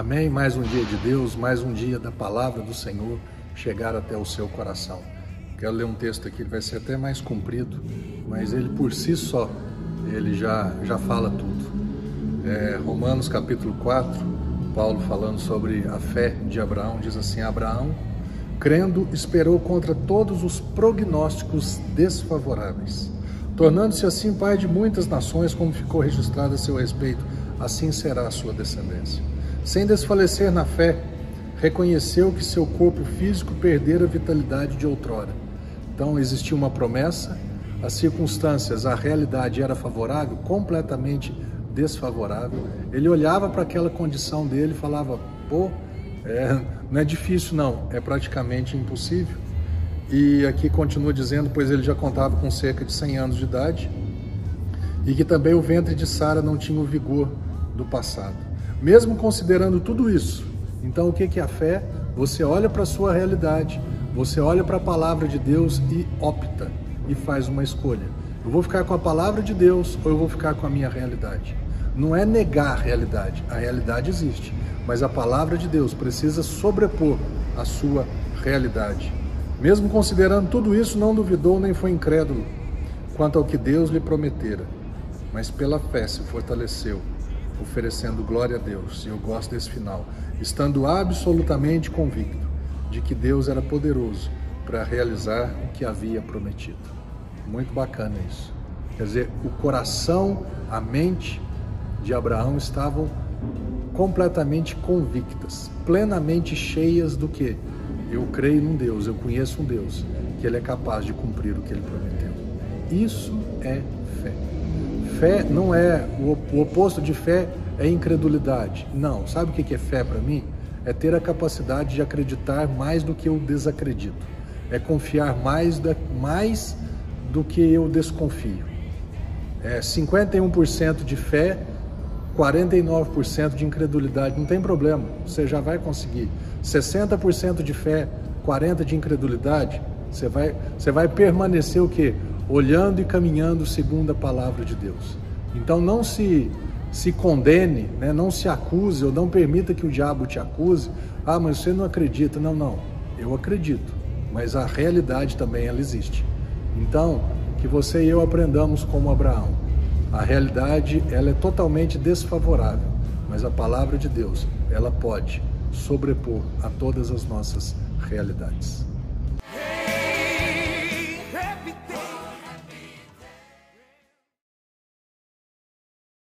Amém? Mais um dia de Deus, mais um dia da palavra do Senhor chegar até o seu coração. Quero ler um texto aqui, ele vai ser até mais comprido, mas ele por si só, ele já, já fala tudo. É, Romanos capítulo 4, Paulo falando sobre a fé de Abraão, diz assim: Abraão, crendo, esperou contra todos os prognósticos desfavoráveis, tornando-se assim pai de muitas nações, como ficou registrado a seu respeito, assim será a sua descendência. Sem desfalecer na fé, reconheceu que seu corpo físico perdera a vitalidade de outrora. Então existia uma promessa, as circunstâncias, a realidade era favorável, completamente desfavorável. Ele olhava para aquela condição dele e falava: pô, é, não é difícil, não, é praticamente impossível. E aqui continua dizendo: pois ele já contava com cerca de 100 anos de idade e que também o ventre de Sara não tinha o vigor do passado. Mesmo considerando tudo isso, então o que é a fé? Você olha para a sua realidade, você olha para a palavra de Deus e opta e faz uma escolha. Eu vou ficar com a palavra de Deus ou eu vou ficar com a minha realidade? Não é negar a realidade, a realidade existe, mas a palavra de Deus precisa sobrepor a sua realidade. Mesmo considerando tudo isso, não duvidou nem foi incrédulo quanto ao que Deus lhe prometera, mas pela fé se fortaleceu oferecendo glória a Deus. E eu gosto desse final, estando absolutamente convicto de que Deus era poderoso para realizar o que havia prometido. Muito bacana isso. Quer dizer, o coração, a mente de Abraão estavam completamente convictas, plenamente cheias do que? Eu creio num Deus, eu conheço um Deus, que Ele é capaz de cumprir o que Ele prometeu. Isso é fé. Fé não é o oposto de fé é incredulidade. Não. Sabe o que é fé para mim? É ter a capacidade de acreditar mais do que eu desacredito. É confiar mais, da, mais do que eu desconfio. É 51% de fé, 49% de incredulidade. Não tem problema, você já vai conseguir. 60% de fé, 40% de incredulidade, você vai, você vai permanecer o quê? Olhando e caminhando segundo a palavra de Deus. Então não se se condene, né? não se acuse ou não permita que o diabo te acuse. Ah, mas você não acredita. Não, não. Eu acredito, mas a realidade também ela existe. Então, que você e eu aprendamos como Abraão. A realidade ela é totalmente desfavorável, mas a palavra de Deus ela pode sobrepor a todas as nossas realidades.